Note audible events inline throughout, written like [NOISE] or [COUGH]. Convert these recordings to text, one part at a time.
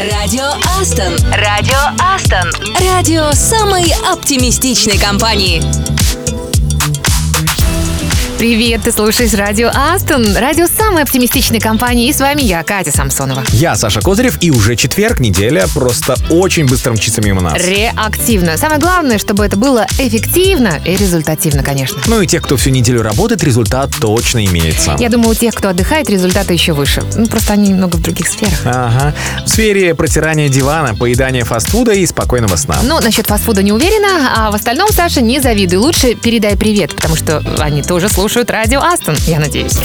Радио Астон. Радио Астон. Радио самой оптимистичной компании. Привет, ты слушаешь радио Астон, радио самой оптимистичной компании, и с вами я, Катя Самсонова. Я Саша Козырев, и уже четверг, неделя просто очень быстро мчится мимо нас. Реактивно. Самое главное, чтобы это было эффективно и результативно, конечно. Ну и тех, кто всю неделю работает, результат точно имеется. Я думаю, у тех, кто отдыхает, результаты еще выше. Ну, просто они немного в других сферах. Ага. В сфере протирания дивана, поедания фастфуда и спокойного сна. Ну, насчет фастфуда не уверена, а в остальном, Саша, не завидуй. Лучше передай привет, потому что они тоже слушают радио Астон, я надеюсь.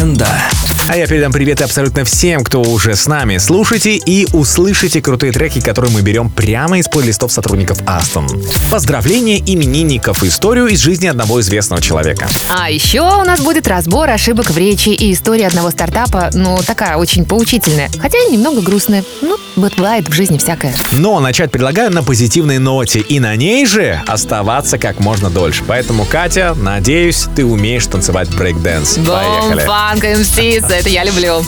Тренда. А я передам приветы абсолютно всем, кто уже с нами. Слушайте и услышите крутые треки, которые мы берем прямо из плейлистов сотрудников Астон. Поздравления именинников, историю из жизни одного известного человека. А еще у нас будет разбор ошибок в речи и история одного стартапа, ну, такая очень поучительная, хотя и немного грустная. Ну, бывает в жизни всякое. Но начать предлагаю на позитивной ноте и на ней же оставаться как можно дольше. Поэтому, Катя, надеюсь, ты умеешь танцевать брейк-дэнс. Поехали. Фанк, [LAUGHS] это я люблю.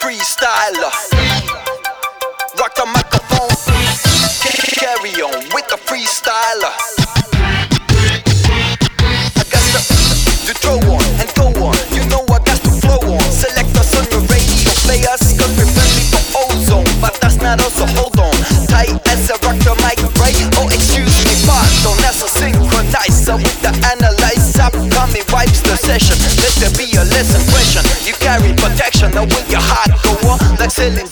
Freestyler. I got the, to throw on and go on. You know I got to flow on. Select us on radio players. Cause we're friendly for ozone. But that's not us, so hold on. Tight as a rock the mic, right? Oh, excuse me, pardon. That's a synchronizer with the analyzer. Coming wipes the session. Let there be a lesson question. You carry protection. Now when your heart go on, like Celine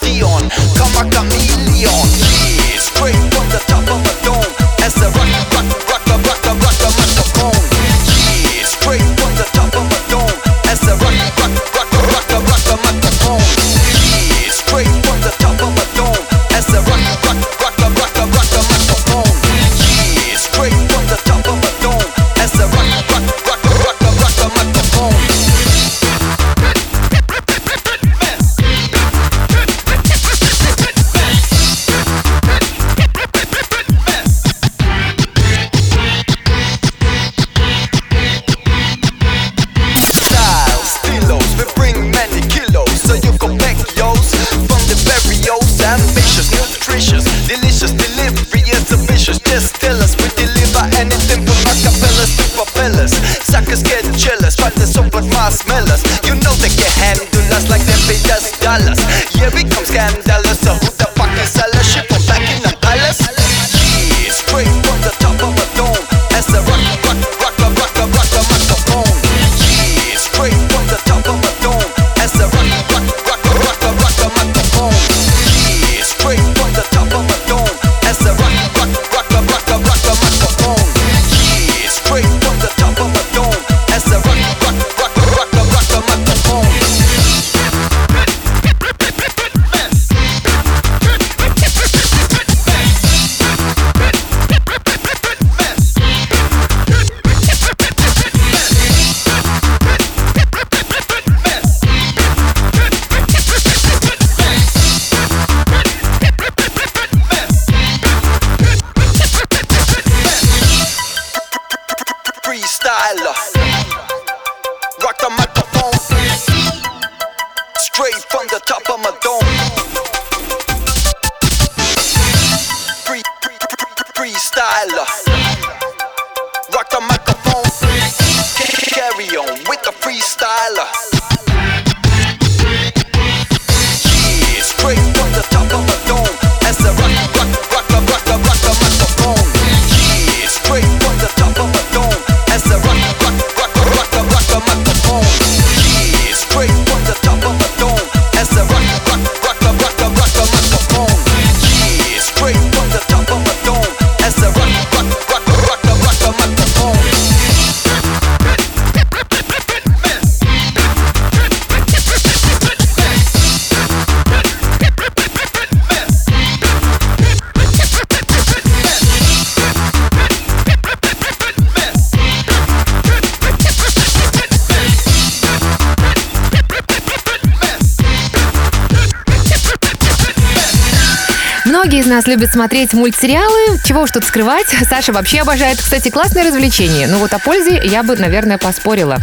Любят смотреть мультсериалы. Чего уж тут скрывать. Саша вообще обожает. Кстати, классное развлечение. Но вот о пользе я бы, наверное, поспорила.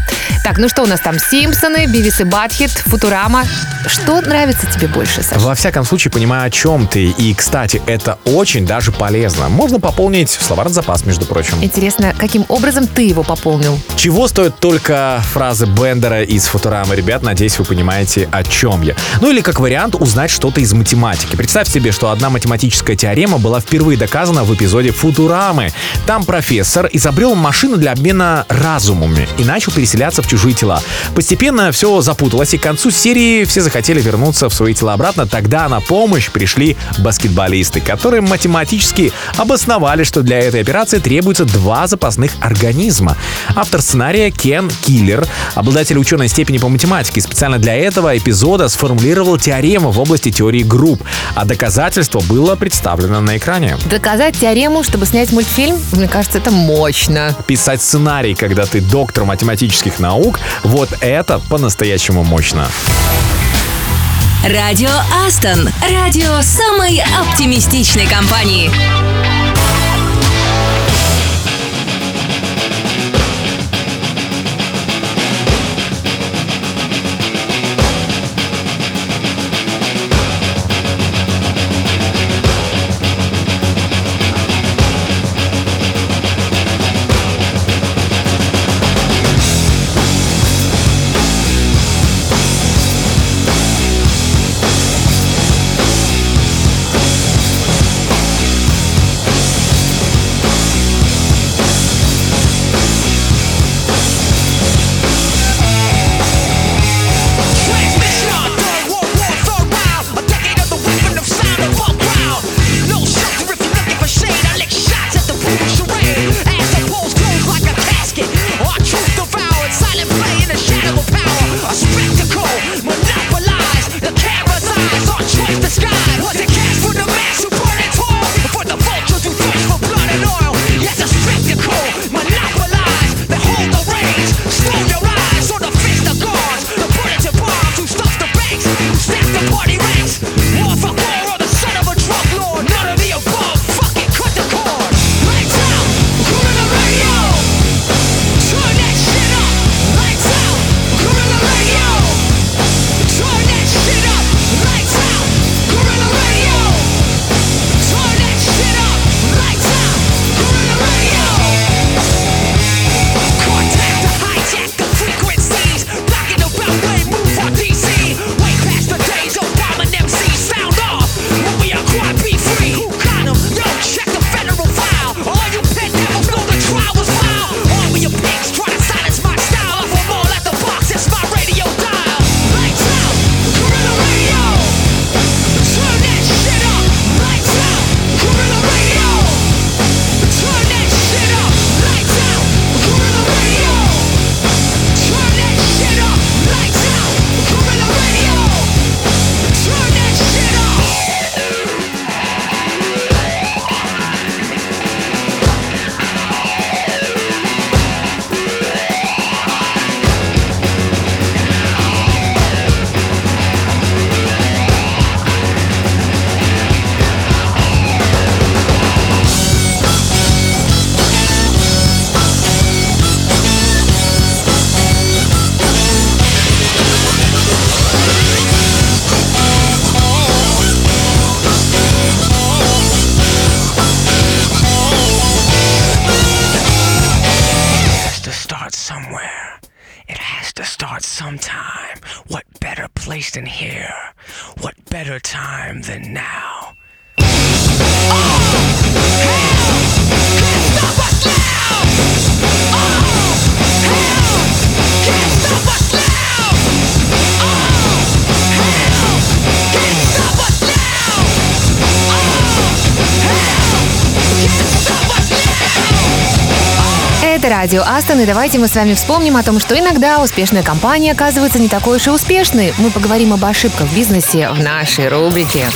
Так, ну что у нас там? Симпсоны, Бивис и Батхит, Футурама. Что нравится тебе больше, Саша? Во всяком случае, понимаю, о чем ты. И, кстати, это очень даже полезно. Можно пополнить словарный запас, между прочим. Интересно, каким образом ты его пополнил? Чего стоит только фразы Бендера из Футурамы, ребят, надеюсь, вы понимаете, о чем я. Ну или как вариант узнать что-то из математики. Представь себе, что одна математическая теорема была впервые доказана в эпизоде Футурамы. Там профессор изобрел машину для обмена разумами и начал переселяться в чужие тела. Постепенно все запуталось, и к концу серии все захотели вернуться в свои тела обратно. Тогда на помощь пришли баскетболисты, которые математически обосновали, что для этой операции требуется два запасных организма. Автор сценария Кен Киллер, обладатель ученой степени по математике, специально для этого эпизода сформулировал теорему в области теории групп, а доказательство было представлено на экране. Доказать теорему, чтобы снять мультфильм, мне кажется, это мощно. Писать сценарий, когда ты доктор математических наук, вот это по-настоящему мощно. Радио Астон. Радио самой оптимистичной компании. Place than here? What better time than now? Радио Астон, и давайте мы с вами вспомним о том, что иногда успешная компания оказывается не такой уж и успешной. Мы поговорим об ошибках в бизнесе в нашей рубрике.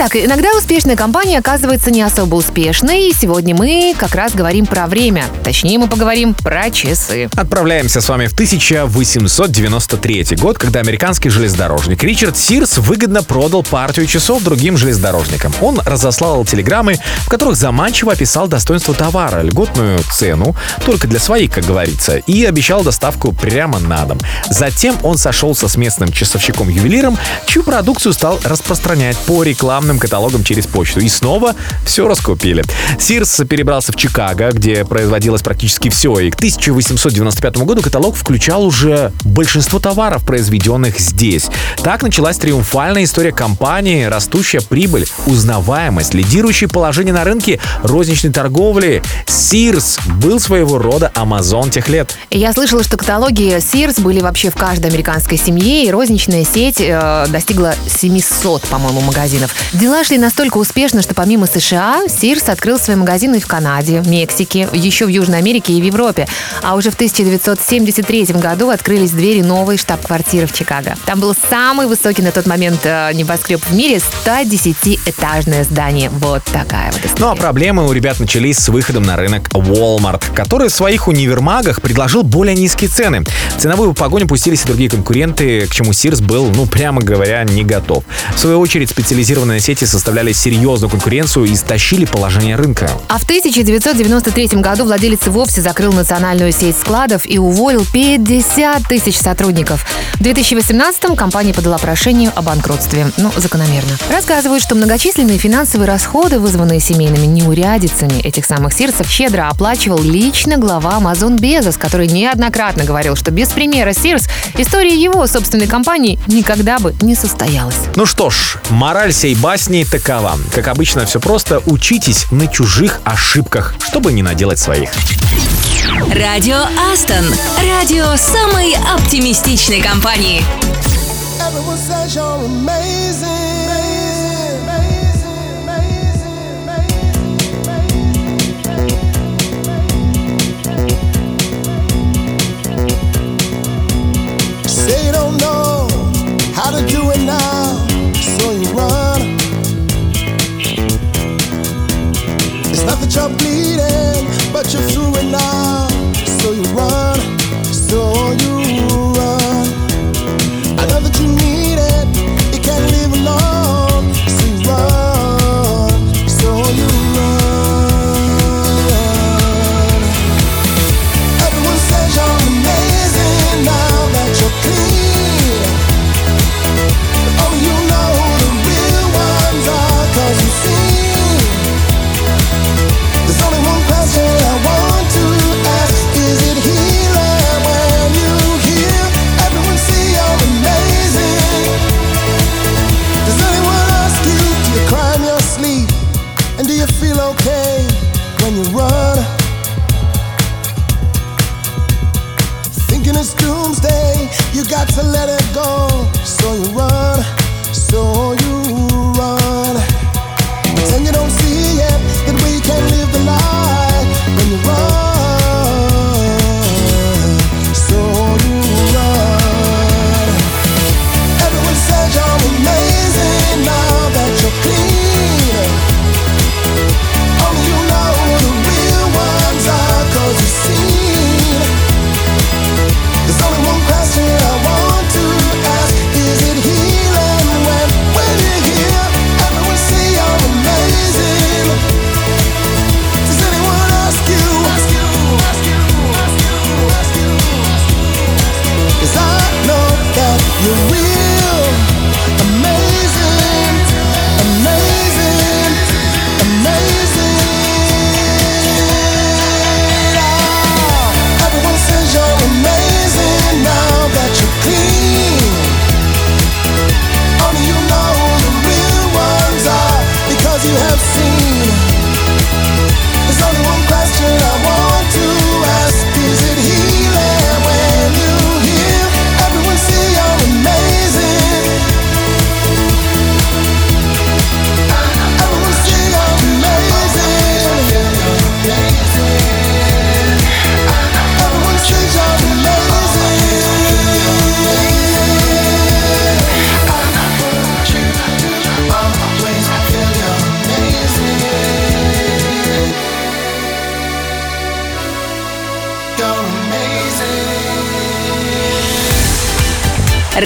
Итак, иногда успешная компания оказывается не особо успешной, и сегодня мы как раз говорим про время. Точнее, мы поговорим про часы. Отправляемся с вами в 1893 год, когда американский железнодорожник Ричард Сирс выгодно продал партию часов другим железнодорожникам. Он разослал телеграммы, в которых заманчиво описал достоинство товара, льготную цену, только для своих, как говорится, и обещал доставку прямо на дом. Затем он сошелся с местным часовщиком-ювелиром, чью продукцию стал распространять по рекламным каталогам через почту. И снова все раскупили. Сирс перебрался в Чикаго, где производилось практически все, и к 1895 году каталог включал уже большинство товаров, произведенных здесь. Так началась триумфальная история компании, растущая прибыль, узнаваемость, лидирующее положение на рынке розничной торговли. Сирс был своего рода Амазон тех лет. Я слышала, что каталоги Sears были вообще в каждой американской семье, и розничная сеть э, достигла 700, по-моему, магазинов. Дела шли настолько успешно, что помимо США, Sears открыл свои магазины в Канаде, Мексике, еще в Южной Америке и в Европе. А уже в 1973 году открылись двери новой штаб-квартиры в Чикаго. Там был самый высокий на тот момент э, небоскреб в мире, 110-этажное здание. Вот такая вот история. Ну а проблемы у ребят начались с выходом на рынок Walmart, который в своих универмагах предложил более низкие цены. В ценовую погоню пустились и другие конкуренты, к чему Сирс был, ну прямо говоря, не готов. В свою очередь специализированные сети составляли серьезную конкуренцию и истощили положение рынка. А в 1993 году владелец вовсе закрыл национальную сеть складов и уволил 50 тысяч сотрудников. В 2018 компания подала прошение о банкротстве. Ну, закономерно. Рассказывают, что многочисленные финансовые расходы, вызванные семейными неурядицами этих самых сирсов, щедро оплачивал лично глава Amazon Безос, который неоднократно говорил, что без примера Сирс история его собственной компании никогда бы не состоялась. Ну что ж, мораль сей басни такова. Как обычно, все просто. Учитесь на чужих ошибках, чтобы не наделать своих. Радио Астон. Радио самой оптимистичной компании. Everyone says you're amazing. You're bleeding, but you're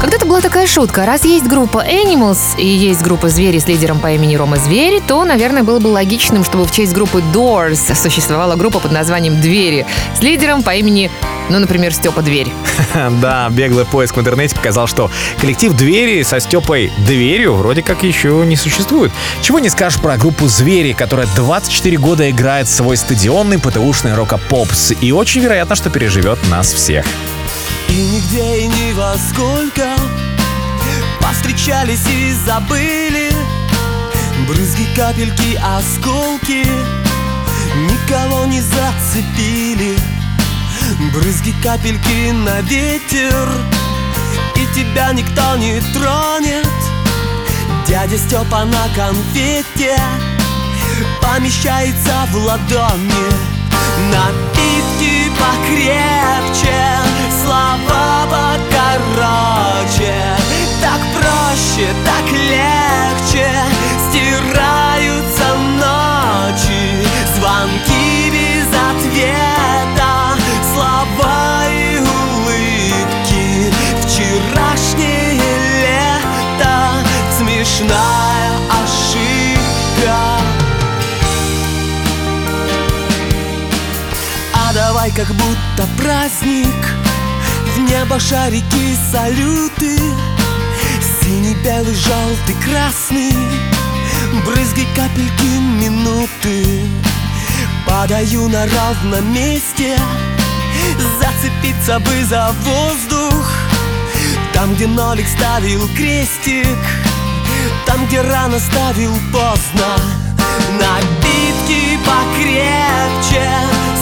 Когда-то была такая шутка. Раз есть группа Animals и есть группа Звери с лидером по имени Рома Звери, то, наверное, было бы логичным, чтобы в честь группы Doors существовала группа под названием Двери с лидером по имени, ну, например, Степа Дверь. [LAUGHS] Да, беглый поиск в интернете показал, что коллектив «Двери» со Степой «Дверью» вроде как еще не существует. Чего не скажешь про группу «Звери», которая 24 года играет свой стадионный ПТУшный рока-попс и очень вероятно, что переживет нас всех. И нигде и ни во сколько Повстречались и забыли Брызги, капельки, осколки Никого не зацепили Брызги, капельки на ветер И тебя никто не тронет Дядя Степа на конфете Помещается в ладони Напитки покрепче Слова покороче. Так проще, так легче шарики салюты. Синий, белый, желтый, красный. Брызги, капельки, минуты. Падаю на ровном месте. Зацепиться бы за воздух. Там, где нолик ставил крестик. Там, где рано ставил поздно. Напитки покрепче.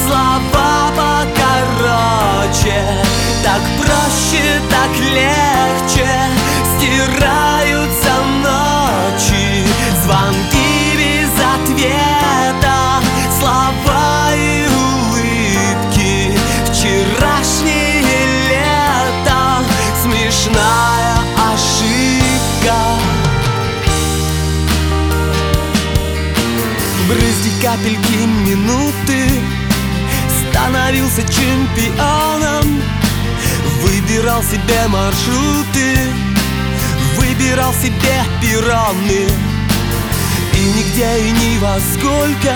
Слова покороче Так проще, так легче. Стираются ночи Звонки без ответа. Слова и улыбки Вчерашнее лето. Смешная ошибка. Брызги, капельки, минуты Становился чемпионом. Выбирал себе маршруты Выбирал себе перроны И нигде и ни во сколько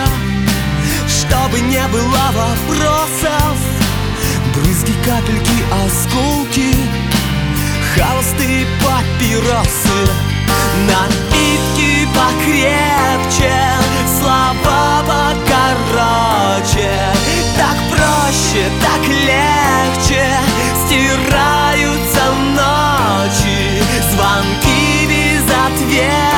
Чтобы не было вопросов. Брызги, капельки, осколки Холосты папиросы. Напитки покрепче Слова покороче Так проще, так легче. Стираются ночи Звонки без ответа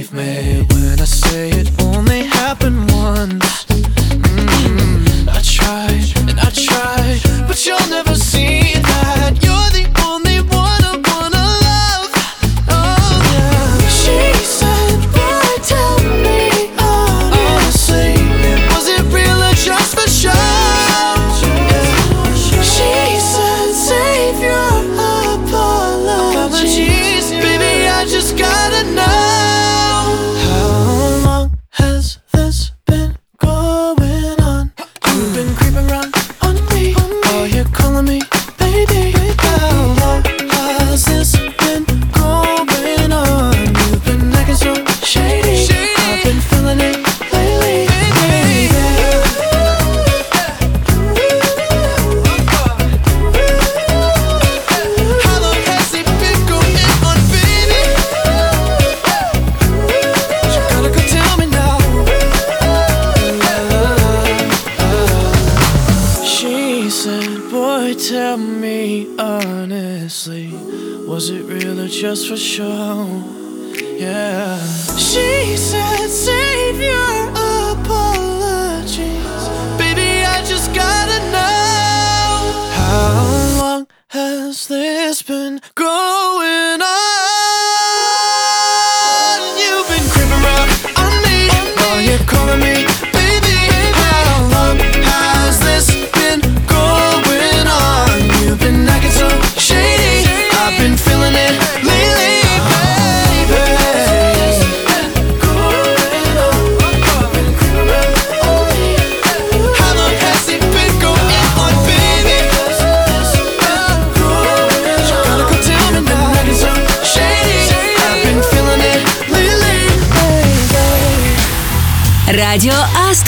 leave me.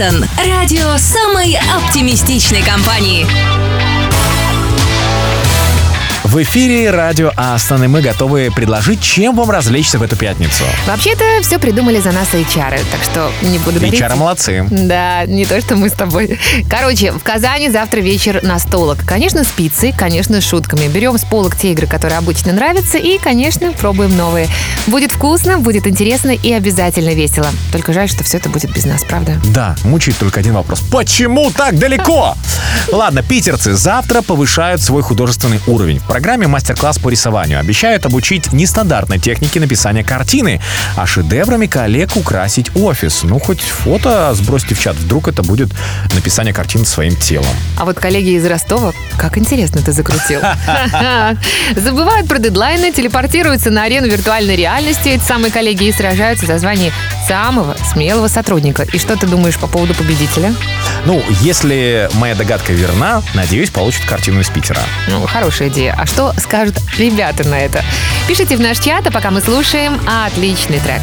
Астон. Радио самой оптимистичной компании. В эфире радио Астон, и мы готовы предложить, чем вам развлечься в эту пятницу. Вообще-то все придумали за нас HR, так что не буду говорить. HR молодцы. Да, не то, что мы с тобой. Короче, в Казани завтра вечер настолок. Конечно, с пиццей, конечно, с шутками. Берем с полок те игры, которые обычно нравятся, и, конечно, пробуем новые. Будет вкусно, будет интересно и обязательно весело. Только жаль, что все это будет без нас, правда? Да, мучает только один вопрос. Почему так далеко? [LAUGHS] Ладно, питерцы завтра повышают свой художественный уровень. В программе мастер-класс по рисованию обещают обучить нестандартной технике написания картины, а шедеврами коллег украсить офис. Ну, хоть фото сбросьте в чат, вдруг это будет написание картин своим телом. А вот коллеги из Ростова, как интересно ты закрутил. [LAUGHS] Забывают про дедлайны, телепортируются на арену виртуальной реальности эти самые коллеги и сражаются за звание самого смелого сотрудника. И что ты думаешь по поводу победителя? Ну, если моя догадка верна, надеюсь, получит картину из Питера. Ну, хорошая идея. А что скажут ребята на это? Пишите в наш чат, а пока мы слушаем отличный трек.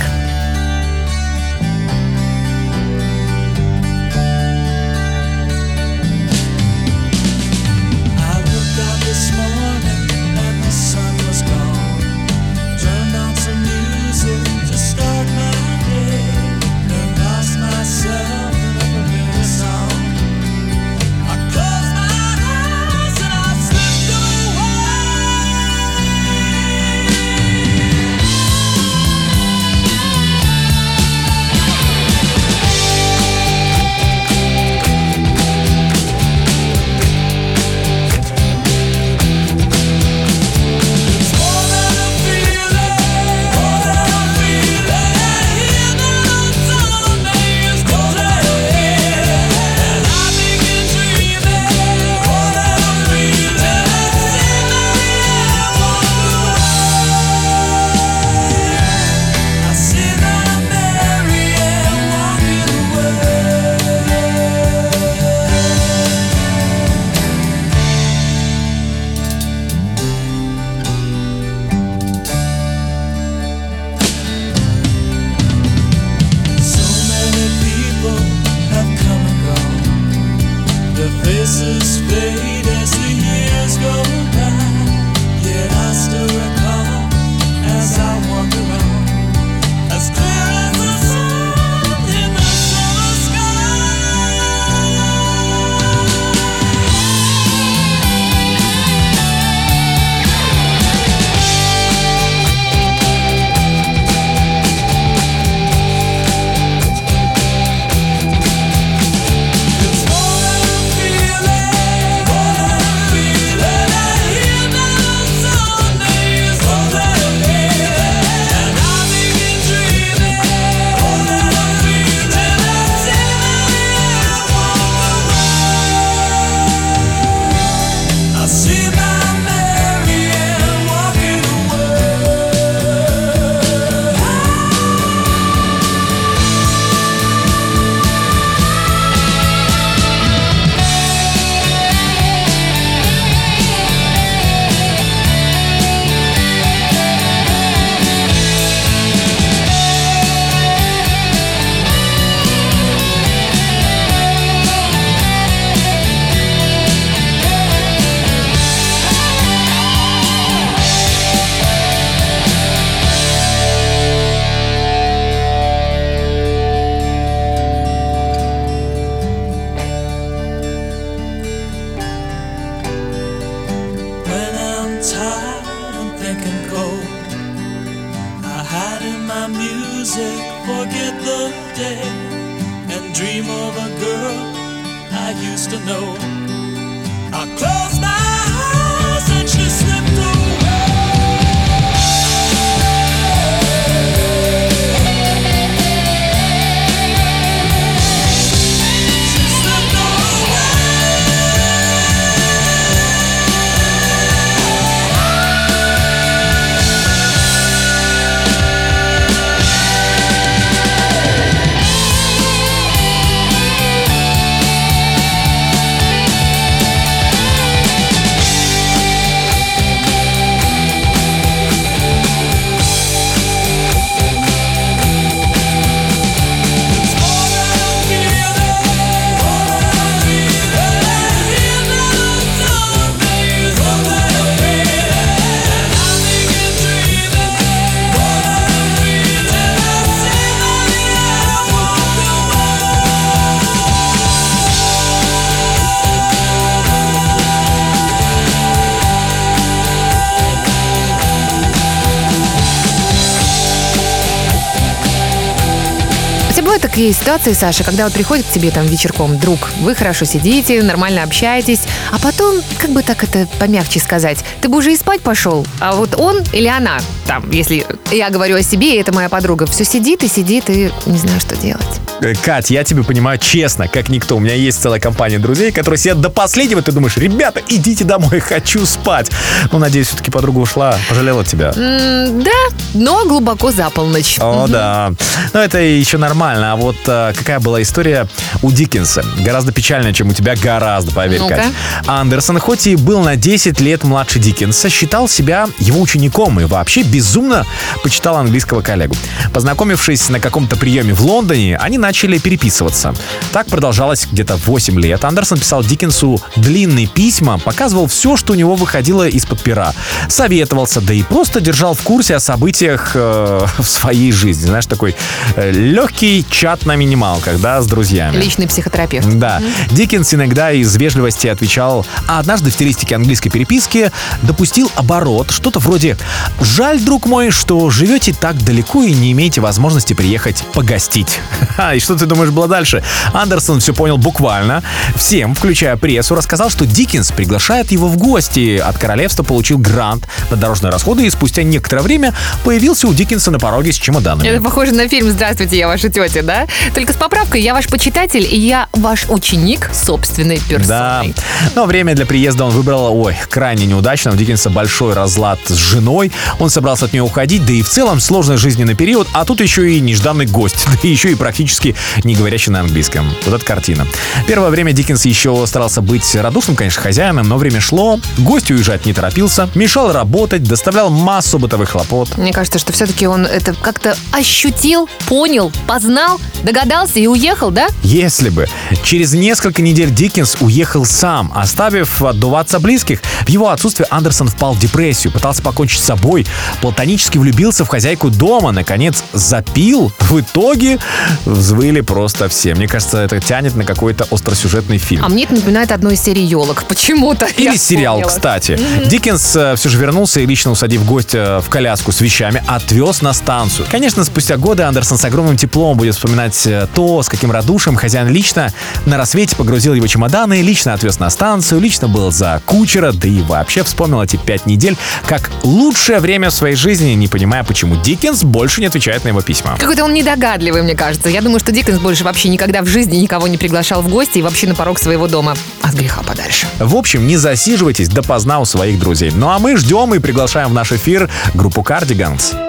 Бывают такие ситуации, Саша, когда вот приходит к тебе там вечерком друг, вы хорошо сидите, нормально общаетесь, а потом, как бы так это помягче сказать, ты бы уже и спать пошел, а вот он или она, там, если я говорю о себе, и это моя подруга, все сидит и сидит и не знаю, что делать. Э, Кать, я тебя понимаю честно, как никто. У меня есть целая компания друзей, которые сидят до последнего. Ты думаешь, ребята, идите домой, [LAUGHS] хочу спать. Ну, надеюсь, все-таки подруга ушла, пожалела тебя. М, да, но глубоко за полночь. О, да. Но это еще нормально. А вот э, какая была история у Диккенса? Гораздо печальнее, чем у тебя, гораздо, поверь, Ну-ка. Кать. Андерсон, хоть и был на 10 лет младше Диккенса, считал себя его учеником и вообще безумно почитал английского коллегу. Познакомившись на каком-то приеме в Лондоне, они начали переписываться. Так продолжалось где-то 8 лет. Андерсон писал Диккенсу длинные письма, показывал все, что у него выходило из-под пера. Советовался, да и просто держал в курсе о событиях э, [LAUGHS] в своей жизни. Знаешь, такой легкий чат на минималках, да, с друзьями. Личный психотерапевт. Да. Диккенс иногда из вежливости отвечал, а однажды в стилистике английской переписки допустил оборот, что-то вроде «Жаль, друг мой, что живете так далеко и не имеете возможности приехать погостить». Ха, [LAUGHS] и что ты думаешь было дальше? Андерсон все понял буквально. Всем, включая прессу, рассказал, что Диккенс приглашает его в гости. От королевства получил грант на дорожные расходы и спустя некоторое время появился у Диккенса на пороге с чемоданами. Это похоже на фильм «Здравствуйте, я ваша тетя», да? Только с поправкой «Я ваш почитатель, и я ваш ученик собственной Да. персоной». Но время для приезда он выбрал, ой, крайне неудачно. У Диккенса большой разлад с женой. Он собрался от нее уходить, да и в целом сложный жизненный период, а тут еще и нежданный гость, [LAUGHS] да еще и практически не говорящий на английском. Вот эта картина. Первое время Диккенс еще старался быть радушным, конечно, хозяином, но время шло, гость уезжать не торопился, мешал работать, доставлял массу бытовых хлопот. Мне кажется, что все-таки он это как-то ощутил, понял, познал, догадался и уехал, да? Если бы. Через несколько недель Диккенс уехал сам, оставив отдуваться близких. В его отсутствие Андерсон впал в депрессию, пытался покончить с собой, платонически влюбился в хозяйку дома, наконец запил. В итоге взвыли просто все. Мне кажется, это тянет на какой-то остросюжетный фильм. А мне это напоминает одну из серий елок. Почему-то. Или сериал, вспомнила. кстати. Диккенс э, все же вернулся и лично усадив гостя в коляску с вещами, отвез на станцию. Конечно, спустя годы Андерсон с огромным теплом будет вспоминать э, то, с каким радушием хозяин лично на рассвете погрузил его чемоданы, лично отвез на станцию, лично был за кучера, да и вообще вспомнил эти пять недель как лучшее время в своей жизни, не понимая, почему Диккенс больше не отвечает на его письма. Какой-то он недогадливый, мне кажется. Я думаю, что Диккенс больше вообще никогда в жизни никого не приглашал в гости и вообще на порог своего дома. От греха подальше. В общем, не засиживайтесь допоздна у своих друзей. Ну а мы ждем и приглашаем в наш эфир группу Cardigans.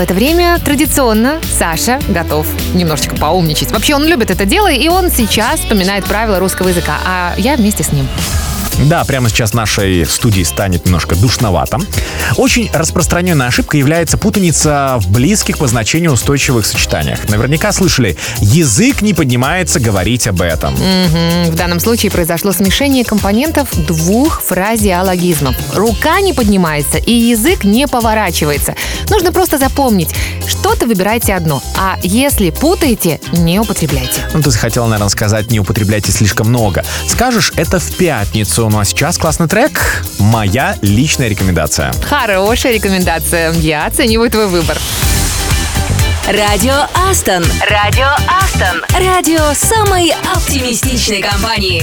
это время традиционно Саша готов немножечко поумничать. Вообще он любит это дело, и он сейчас вспоминает правила русского языка, а я вместе с ним. Да, прямо сейчас нашей студии станет немножко душновато. Очень распространенная ошибка является путаница в близких по значению устойчивых сочетаниях. Наверняка слышали, язык не поднимается говорить об этом. Угу. В данном случае произошло смешение компонентов двух фразеологизмов. Рука не поднимается и язык не поворачивается. Нужно просто запомнить, что-то выбирайте одно. А если путаете, не употребляйте. Ну, ты хотела, наверное, сказать, не употребляйте слишком много. Скажешь, это в пятницу. Ну а сейчас классный трек. Моя личная рекомендация. Хорошая рекомендация. Я оцениваю твой выбор. Радио Астон. Радио Астон. Радио самой оптимистичной компании.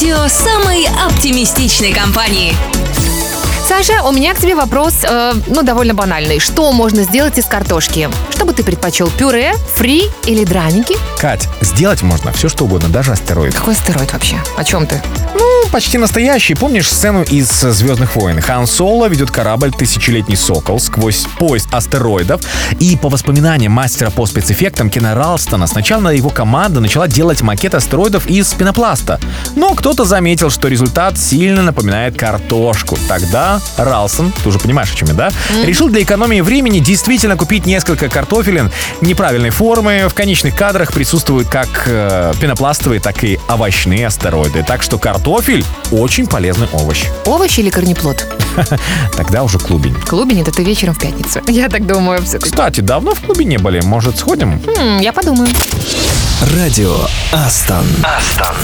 Радио самой оптимистичной компании. Саша, у меня к тебе вопрос, э, ну, довольно банальный. Что можно сделать из картошки? Что бы ты предпочел, пюре, фри или драники? Кать, сделать можно все что угодно, даже астероид. Какой астероид вообще? О чем ты? Ну, почти настоящий. Помнишь сцену из «Звездных войн»? Хан Соло ведет корабль «Тысячелетний сокол» сквозь поезд астероидов. И по воспоминаниям мастера по спецэффектам Кена Ралстона, сначала его команда начала делать макет астероидов из пенопласта. Но кто-то заметил, что результат сильно напоминает картошку. Тогда Ралстон, ты уже понимаешь, о чем я, да? Решил для экономии времени действительно купить несколько картофелин неправильной формы. В конечных кадрах присутствуют как э, пенопластовые, так и овощные астероиды. Так что картофель очень полезный овощ. [LAUGHS] Овощ или корнеплод? Тогда уже клубень. Клубень это ты вечером в пятницу. [LAUGHS] Я так думаю. все-таки. Кстати, давно в клубе не были. Может, сходим? Хм, я подумаю. Радио Астон. Астон.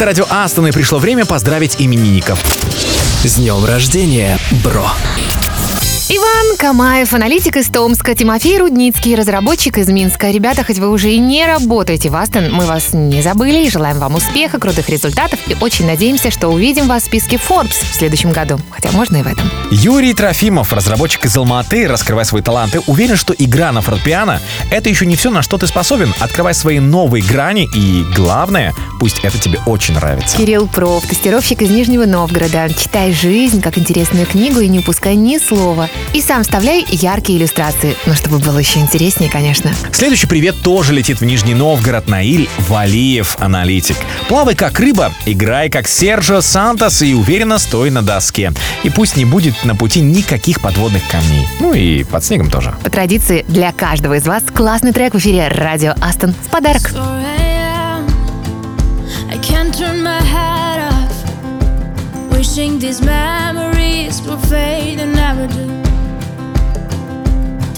Это радио Астон, и пришло время поздравить именинников. С днем рождения, бро! Камаев, аналитик из Томска, Тимофей Рудницкий, разработчик из Минска. Ребята, хоть вы уже и не работаете в Астон, мы вас не забыли и желаем вам успеха, крутых результатов и очень надеемся, что увидим вас в списке Forbes в следующем году. Хотя можно и в этом. Юрий Трофимов, разработчик из Алматы, раскрывай свои таланты, уверен, что игра на фортепиано — это еще не все, на что ты способен. Открывай свои новые грани и, главное, пусть это тебе очень нравится. Кирилл Проф, тестировщик из Нижнего Новгорода. Читай жизнь как интересную книгу и не упускай ни слова. И сам вставляй яркие иллюстрации, ну, чтобы было еще интереснее, конечно. Следующий привет тоже летит в Нижний Новгород. Наиль Валиев, аналитик. Плавай как рыба, играй как Серджио Сантос и уверенно стой на доске. И пусть не будет на пути никаких подводных камней. Ну и под снегом тоже. По традиции, для каждого из вас классный трек в эфире «Радио Астон» в подарок. 4 a.m. I can't turn my head off. Wishing these memories will fade and never do.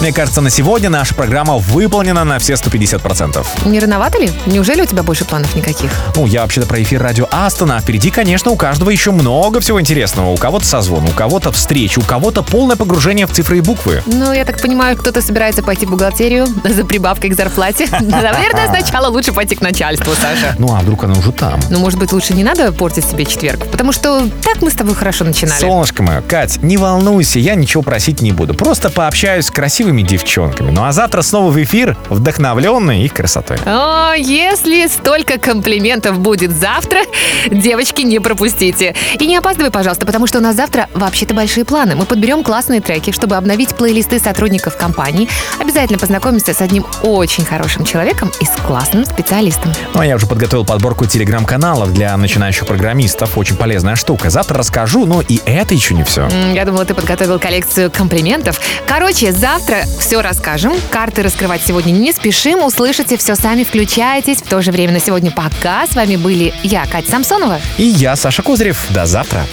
Мне кажется, на сегодня наша программа выполнена на все 150%. Не рановато ли? Неужели у тебя больше планов никаких? Ну, я вообще-то про эфир радио Астона, а впереди, конечно, у каждого еще много всего интересного. У кого-то созвон, у кого-то встреча, у кого-то полное погружение в цифры и буквы. Ну, я так понимаю, кто-то собирается пойти в бухгалтерию [LAUGHS] за прибавкой к зарплате. [LAUGHS] Наверное, сначала лучше пойти к начальству, Саша. Ну, а вдруг она уже там? Ну, может быть, лучше не надо портить себе четверг, потому что так мы с тобой хорошо начинали. Солнышко мое, Кать, не волнуйся, я ничего просить не буду. Просто пообщаюсь с красивыми девчонками. Ну а завтра снова в эфир, вдохновленный их красотой. О, если столько комплиментов будет завтра, девочки, не пропустите. И не опаздывай, пожалуйста, потому что у нас завтра вообще-то большие планы. Мы подберем классные треки, чтобы обновить плейлисты сотрудников компании. Обязательно познакомимся с одним очень хорошим человеком и с классным специалистом. Ну а я уже подготовил подборку телеграм-каналов для начинающих программистов. Очень полезная штука. Завтра расскажу, но и это еще не все. Я думала, ты подготовил коллекцию комплиментов. Короче, завтра все расскажем. Карты раскрывать сегодня не спешим. Услышите все сами, включайтесь. В то же время на сегодня пока. С вами были я, Катя Самсонова. И я, Саша Козырев. До завтра.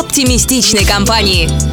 Оптимистичной компании.